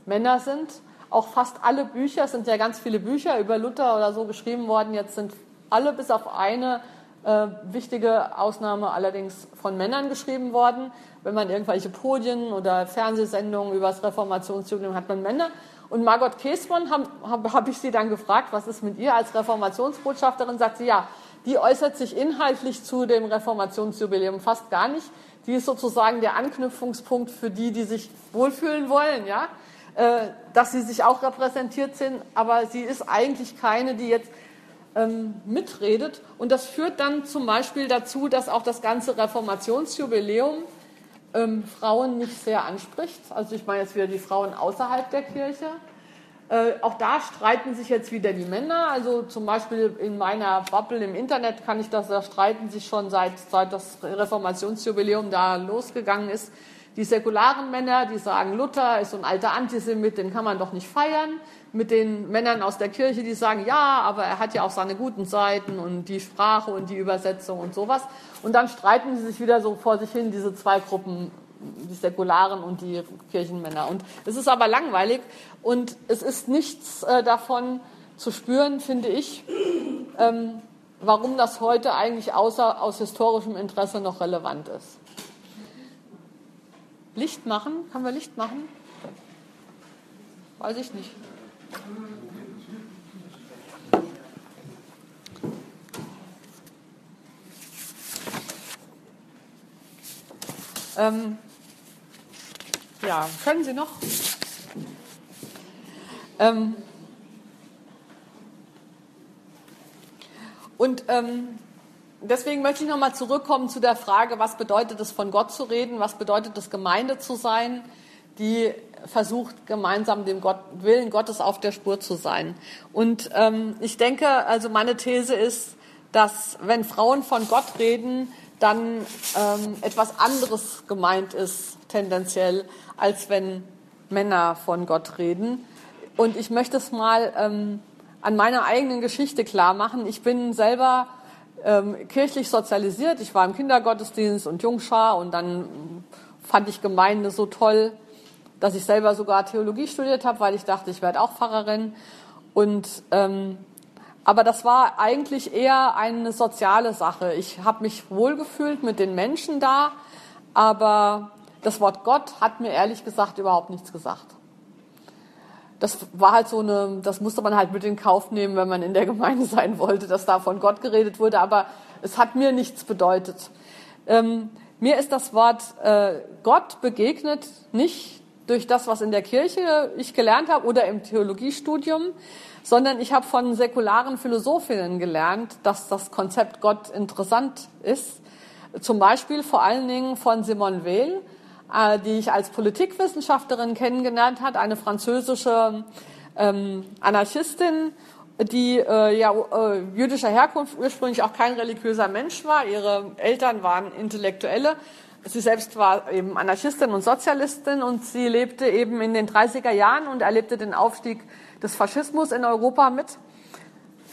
Männer sind. Auch fast alle Bücher, es sind ja ganz viele Bücher über Luther oder so geschrieben worden, jetzt sind alle bis auf eine äh, wichtige Ausnahme allerdings von Männern geschrieben worden. Wenn man irgendwelche Podien oder Fernsehsendungen über das Reformationsjubiläum hat man Männer. Und Margot Käßmann habe hab, hab ich sie dann gefragt, was ist mit ihr als Reformationsbotschafterin? Sagt sie, ja, die äußert sich inhaltlich zu dem Reformationsjubiläum fast gar nicht. Die ist sozusagen der Anknüpfungspunkt für die, die sich wohlfühlen wollen, ja, äh, dass sie sich auch repräsentiert sind, aber sie ist eigentlich keine, die jetzt ähm, mitredet. Und das führt dann zum Beispiel dazu, dass auch das ganze Reformationsjubiläum ähm, Frauen nicht sehr anspricht. Also ich meine jetzt wieder die Frauen außerhalb der Kirche. Äh, auch da streiten sich jetzt wieder die Männer. Also zum Beispiel in meiner Bubble im Internet kann ich das, da streiten sich schon seit, seit das Reformationsjubiläum da losgegangen ist. Die säkularen Männer, die sagen, Luther ist so ein alter Antisemit, den kann man doch nicht feiern mit den Männern aus der Kirche, die sagen, ja, aber er hat ja auch seine guten Seiten und die Sprache und die Übersetzung und sowas. Und dann streiten sie sich wieder so vor sich hin, diese zwei Gruppen, die Säkularen und die Kirchenmänner. Und es ist aber langweilig und es ist nichts äh, davon zu spüren, finde ich, ähm, warum das heute eigentlich außer aus historischem Interesse noch relevant ist. Licht machen? Kann wir Licht machen? Weiß ich nicht. Ähm, ja, können Sie noch? Ähm, und ähm, deswegen möchte ich nochmal zurückkommen zu der Frage, was bedeutet es, von Gott zu reden, was bedeutet es, Gemeinde zu sein, die versucht, gemeinsam dem Gott, Willen Gottes auf der Spur zu sein. Und ähm, ich denke, also meine These ist, dass wenn Frauen von Gott reden, dann ähm, etwas anderes gemeint ist, tendenziell, als wenn Männer von Gott reden. Und ich möchte es mal ähm, an meiner eigenen Geschichte klar machen. Ich bin selber ähm, kirchlich sozialisiert. Ich war im Kindergottesdienst und Jungschar und dann fand ich Gemeinde so toll, dass ich selber sogar Theologie studiert habe, weil ich dachte, ich werde auch Pfarrerin. Und ähm, aber das war eigentlich eher eine soziale Sache. Ich habe mich wohlgefühlt mit den Menschen da, aber das Wort Gott hat mir ehrlich gesagt überhaupt nichts gesagt. Das war halt so eine, das musste man halt mit in Kauf nehmen, wenn man in der Gemeinde sein wollte, dass da von Gott geredet wurde, aber es hat mir nichts bedeutet. Ähm, mir ist das Wort äh, Gott begegnet nicht durch das, was in der Kirche ich gelernt habe oder im Theologiestudium, sondern ich habe von säkularen Philosophinnen gelernt, dass das Konzept Gott interessant ist. Zum Beispiel vor allen Dingen von Simone Weil, die ich als Politikwissenschaftlerin kennengelernt hat, eine französische ähm, Anarchistin, die äh, ja äh, jüdischer Herkunft ursprünglich auch kein religiöser Mensch war. Ihre Eltern waren Intellektuelle Sie selbst war eben Anarchistin und Sozialistin und sie lebte eben in den 30er Jahren und erlebte den Aufstieg des Faschismus in Europa mit.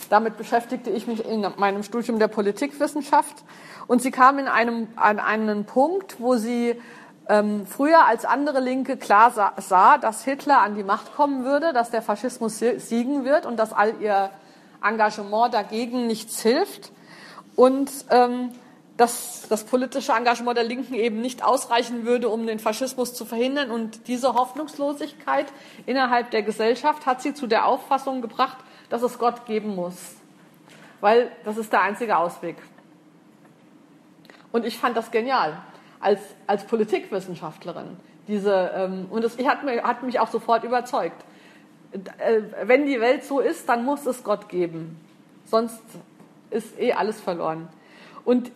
Damit beschäftigte ich mich in meinem Studium der Politikwissenschaft und sie kam in einem, an einen Punkt, wo sie ähm, früher als andere Linke klar sah, sah, dass Hitler an die Macht kommen würde, dass der Faschismus siegen wird und dass all ihr Engagement dagegen nichts hilft. Und ähm, dass das politische Engagement der Linken eben nicht ausreichen würde, um den Faschismus zu verhindern. Und diese Hoffnungslosigkeit innerhalb der Gesellschaft hat sie zu der Auffassung gebracht, dass es Gott geben muss. Weil das ist der einzige Ausweg. Und ich fand das genial als, als Politikwissenschaftlerin. Diese, ähm, und das hat, mir, hat mich auch sofort überzeugt. Äh, wenn die Welt so ist, dann muss es Gott geben. Sonst ist eh alles verloren. Und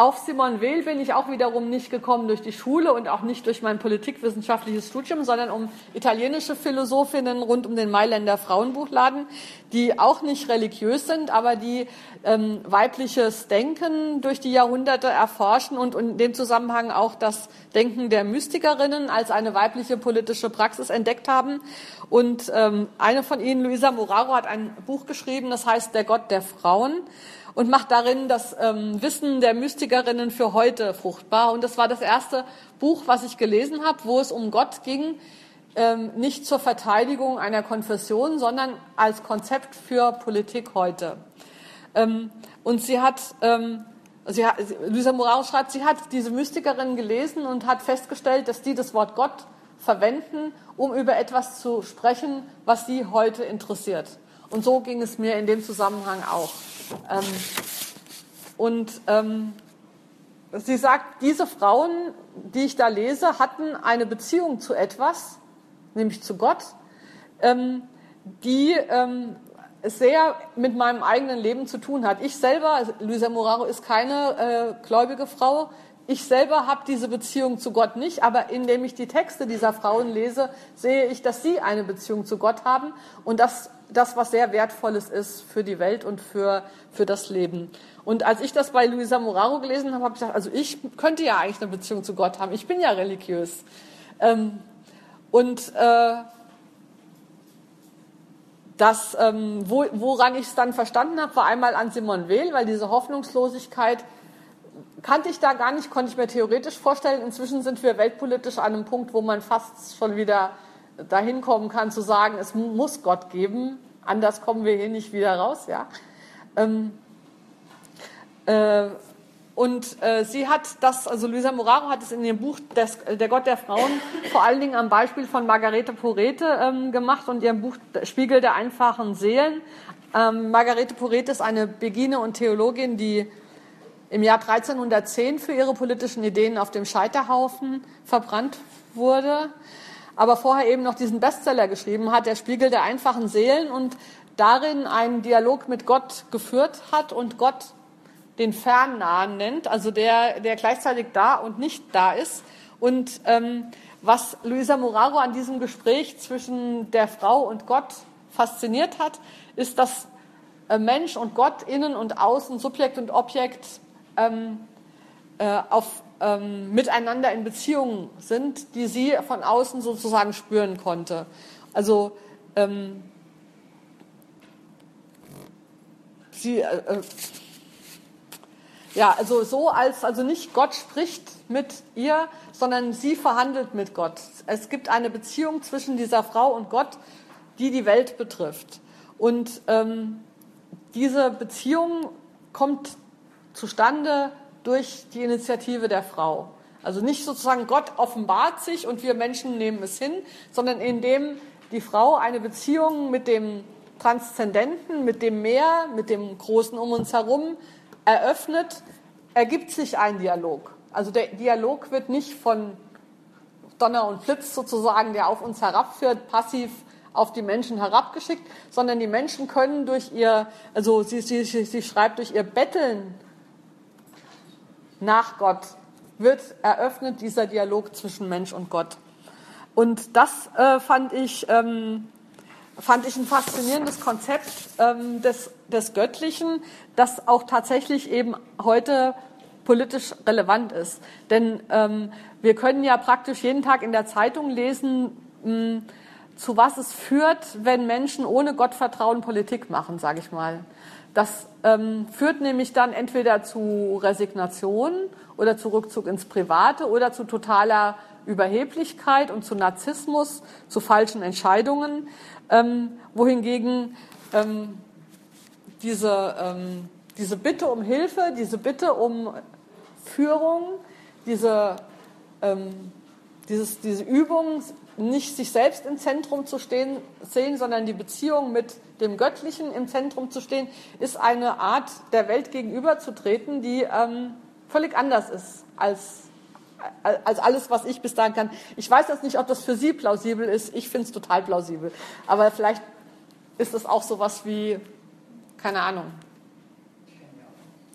auf Simone Weil bin ich auch wiederum nicht gekommen durch die Schule und auch nicht durch mein politikwissenschaftliches Studium, sondern um italienische Philosophinnen rund um den Mailänder Frauenbuchladen, die auch nicht religiös sind, aber die ähm, weibliches Denken durch die Jahrhunderte erforschen und, und in dem Zusammenhang auch das Denken der Mystikerinnen als eine weibliche politische Praxis entdeckt haben. Und ähm, eine von ihnen, Luisa Moraro, hat ein Buch geschrieben, das heißt Der Gott der Frauen und macht darin das ähm, Wissen der Mystikerinnen für heute fruchtbar. Und das war das erste Buch, was ich gelesen habe, wo es um Gott ging, ähm, nicht zur Verteidigung einer Konfession, sondern als Konzept für Politik heute. Ähm, und sie hat, ähm, sie hat, Luisa Morales schreibt, sie hat diese Mystikerinnen gelesen und hat festgestellt, dass die das Wort Gott verwenden, um über etwas zu sprechen, was sie heute interessiert. Und so ging es mir in dem Zusammenhang auch. Ähm, und ähm, sie sagt, diese Frauen, die ich da lese, hatten eine Beziehung zu etwas, nämlich zu Gott, ähm, die ähm, sehr mit meinem eigenen Leben zu tun hat. Ich selber, Luisa Moraro ist keine äh, gläubige Frau, ich selber habe diese Beziehung zu Gott nicht, aber indem ich die Texte dieser Frauen lese, sehe ich, dass sie eine Beziehung zu Gott haben und dass das was sehr Wertvolles ist für die Welt und für, für das Leben. Und als ich das bei Luisa Moraro gelesen habe, habe ich gedacht, also ich könnte ja eigentlich eine Beziehung zu Gott haben. Ich bin ja religiös. Ähm, und äh, das, ähm, wo, woran ich es dann verstanden habe, war einmal an Simon Weil, weil diese Hoffnungslosigkeit kannte ich da gar nicht, konnte ich mir theoretisch vorstellen. Inzwischen sind wir weltpolitisch an einem Punkt, wo man fast schon wieder dahin kommen kann, zu sagen, es muss Gott geben, anders kommen wir hier nicht wieder raus. Ja? Ähm, äh, und äh, sie hat das, also Luisa Moraro hat es in ihrem Buch des, Der Gott der Frauen vor allen Dingen am Beispiel von Margarete Porete ähm, gemacht und ihrem Buch Spiegel der einfachen Seelen. Ähm, Margarete Porete ist eine Begine und Theologin, die im Jahr 1310 für ihre politischen Ideen auf dem Scheiterhaufen verbrannt wurde, aber vorher eben noch diesen Bestseller geschrieben hat, der Spiegel der einfachen Seelen und darin einen Dialog mit Gott geführt hat und Gott den Fernnahen nennt, also der, der gleichzeitig da und nicht da ist. Und ähm, was Luisa Moraro an diesem Gespräch zwischen der Frau und Gott fasziniert hat, ist, dass äh, Mensch und Gott innen und außen, Subjekt und Objekt ähm, äh, auf, ähm, miteinander in Beziehung sind, die sie von außen sozusagen spüren konnte. Also ähm, sie, äh, äh, ja, also so als, also nicht Gott spricht mit ihr, sondern sie verhandelt mit Gott. Es gibt eine Beziehung zwischen dieser Frau und Gott, die die Welt betrifft. Und ähm, diese Beziehung kommt zustande durch die Initiative der Frau. Also nicht sozusagen Gott offenbart sich und wir Menschen nehmen es hin, sondern indem die Frau eine Beziehung mit dem Transzendenten, mit dem Meer, mit dem Großen um uns herum eröffnet, ergibt sich ein Dialog. Also der Dialog wird nicht von Donner und Blitz sozusagen, der auf uns herabführt, passiv auf die Menschen herabgeschickt, sondern die Menschen können durch ihr, also sie, sie, sie schreibt, durch ihr Betteln nach Gott wird eröffnet dieser Dialog zwischen Mensch und Gott. Und das äh, fand, ich, ähm, fand ich ein faszinierendes Konzept ähm, des, des Göttlichen, das auch tatsächlich eben heute politisch relevant ist. Denn ähm, wir können ja praktisch jeden Tag in der Zeitung lesen, mh, zu was es führt, wenn Menschen ohne Gottvertrauen Politik machen, sage ich mal. Das ähm, führt nämlich dann entweder zu Resignation oder zu Rückzug ins Private oder zu totaler Überheblichkeit und zu Narzissmus, zu falschen Entscheidungen, ähm, wohingegen ähm, diese, ähm, diese Bitte um Hilfe, diese Bitte um Führung, diese, ähm, dieses, diese Übung, nicht sich selbst im Zentrum zu stehen, sehen, sondern die Beziehung mit dem Göttlichen im Zentrum zu stehen, ist eine Art, der Welt gegenüberzutreten, die ähm, völlig anders ist als, als alles, was ich bis dahin kann. Ich weiß jetzt nicht, ob das für Sie plausibel ist. Ich finde es total plausibel. Aber vielleicht ist es auch sowas wie, keine Ahnung,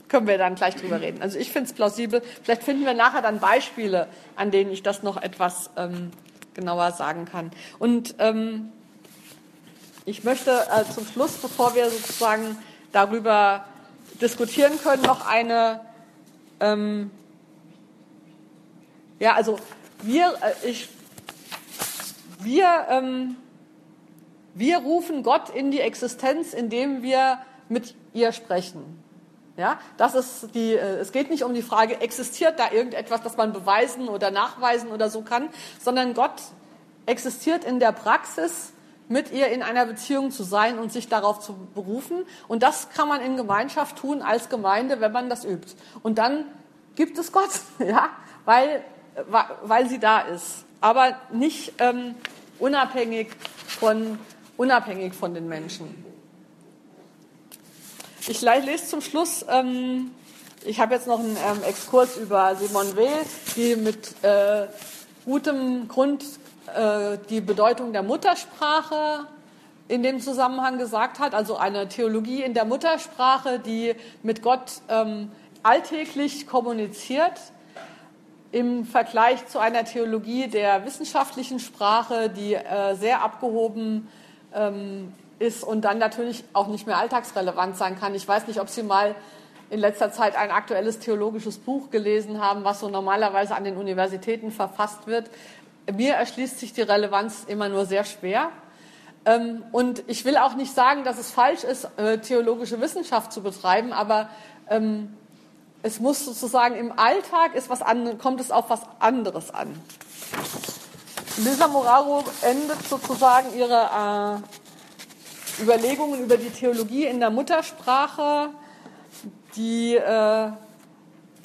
können wir dann gleich drüber reden. Also ich finde es plausibel. Vielleicht finden wir nachher dann Beispiele, an denen ich das noch etwas ähm, genauer sagen kann. Und ähm, ich möchte äh, zum Schluss, bevor wir sozusagen darüber diskutieren können, noch eine, ähm, ja, also wir, äh, ich, wir, ähm, wir rufen Gott in die Existenz, indem wir mit ihr sprechen. Ja, das ist die, äh, es geht nicht um die Frage, existiert da irgendetwas, das man beweisen oder nachweisen oder so kann, sondern Gott existiert in der Praxis, mit ihr in einer Beziehung zu sein und sich darauf zu berufen. Und das kann man in Gemeinschaft tun als Gemeinde, wenn man das übt. Und dann gibt es Gott, ja, weil, weil sie da ist. Aber nicht ähm, unabhängig, von, unabhängig von den Menschen. Ich lese zum Schluss, ähm, ich habe jetzt noch einen ähm, Exkurs über Simone Weil, die mit äh, gutem Grund äh, die Bedeutung der Muttersprache in dem Zusammenhang gesagt hat, also eine Theologie in der Muttersprache, die mit Gott ähm, alltäglich kommuniziert, im Vergleich zu einer Theologie der wissenschaftlichen Sprache, die äh, sehr abgehoben ähm, ist und dann natürlich auch nicht mehr alltagsrelevant sein kann. Ich weiß nicht, ob Sie mal in letzter Zeit ein aktuelles theologisches Buch gelesen haben, was so normalerweise an den Universitäten verfasst wird. Mir erschließt sich die Relevanz immer nur sehr schwer. Ähm, und ich will auch nicht sagen, dass es falsch ist, äh, theologische Wissenschaft zu betreiben, aber ähm, es muss sozusagen im Alltag ist was an, kommt es auf was anderes an. Lisa Moraro endet sozusagen ihre äh, Überlegungen über die Theologie in der Muttersprache, die, äh,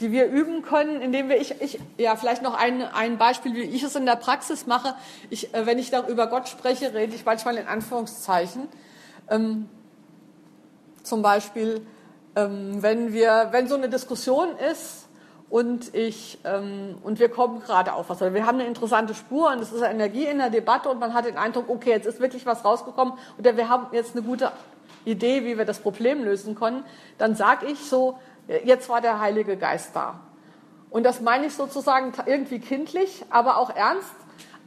die wir üben können, indem wir, ich, ich ja, vielleicht noch ein, ein Beispiel, wie ich es in der Praxis mache. Ich, äh, wenn ich da über Gott spreche, rede ich manchmal in Anführungszeichen. Ähm, zum Beispiel, ähm, wenn, wir, wenn so eine Diskussion ist, und ich ähm, und wir kommen gerade auf was. Wir haben eine interessante Spur und es ist Energie in der Debatte und man hat den Eindruck, okay, jetzt ist wirklich was rausgekommen oder wir haben jetzt eine gute Idee, wie wir das Problem lösen können. Dann sage ich so, jetzt war der Heilige Geist da. Und das meine ich sozusagen irgendwie kindlich, aber auch ernst.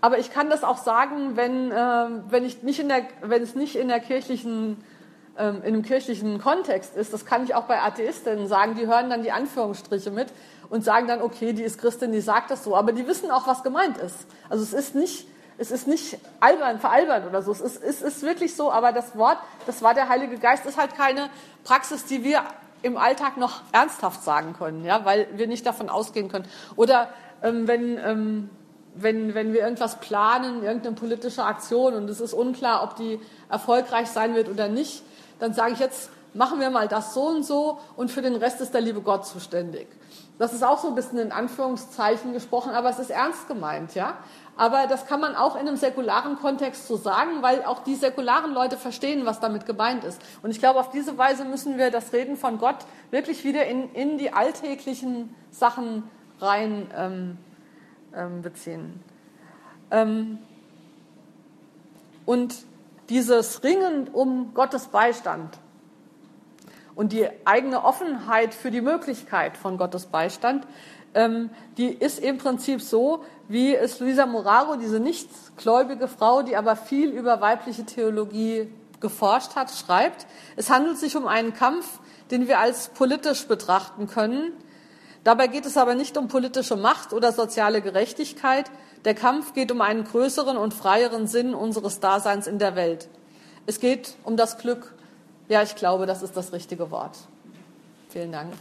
Aber ich kann das auch sagen, wenn, äh, wenn, ich nicht in der, wenn es nicht in der kirchlichen ähm, in einem kirchlichen Kontext ist, das kann ich auch bei Atheistinnen sagen, die hören dann die Anführungsstriche mit und sagen dann, okay, die ist Christin, die sagt das so, aber die wissen auch, was gemeint ist. Also es ist nicht, es ist nicht albern, veralbert oder so. Es ist, es ist wirklich so, aber das Wort, das war der Heilige Geist, ist halt keine Praxis, die wir im Alltag noch ernsthaft sagen können, ja, weil wir nicht davon ausgehen können. Oder ähm, wenn, ähm, wenn, wenn wir irgendwas planen, irgendeine politische Aktion und es ist unklar, ob die erfolgreich sein wird oder nicht, dann sage ich jetzt, machen wir mal das so und so und für den Rest ist der liebe Gott zuständig. Das ist auch so ein bisschen in Anführungszeichen gesprochen, aber es ist ernst gemeint, ja. Aber das kann man auch in einem säkularen Kontext so sagen, weil auch die säkularen Leute verstehen, was damit gemeint ist. Und ich glaube, auf diese Weise müssen wir das Reden von Gott wirklich wieder in, in die alltäglichen Sachen rein ähm, ähm, beziehen. Ähm, und dieses Ringen um Gottes Beistand, und die eigene Offenheit für die Möglichkeit von Gottes Beistand, ähm, die ist im Prinzip so, wie es Luisa Moraro, diese nichtgläubige Frau, die aber viel über weibliche Theologie geforscht hat, schreibt. Es handelt sich um einen Kampf, den wir als politisch betrachten können. Dabei geht es aber nicht um politische Macht oder soziale Gerechtigkeit. Der Kampf geht um einen größeren und freieren Sinn unseres Daseins in der Welt. Es geht um das Glück ja, ich glaube, das ist das richtige Wort. Vielen Dank.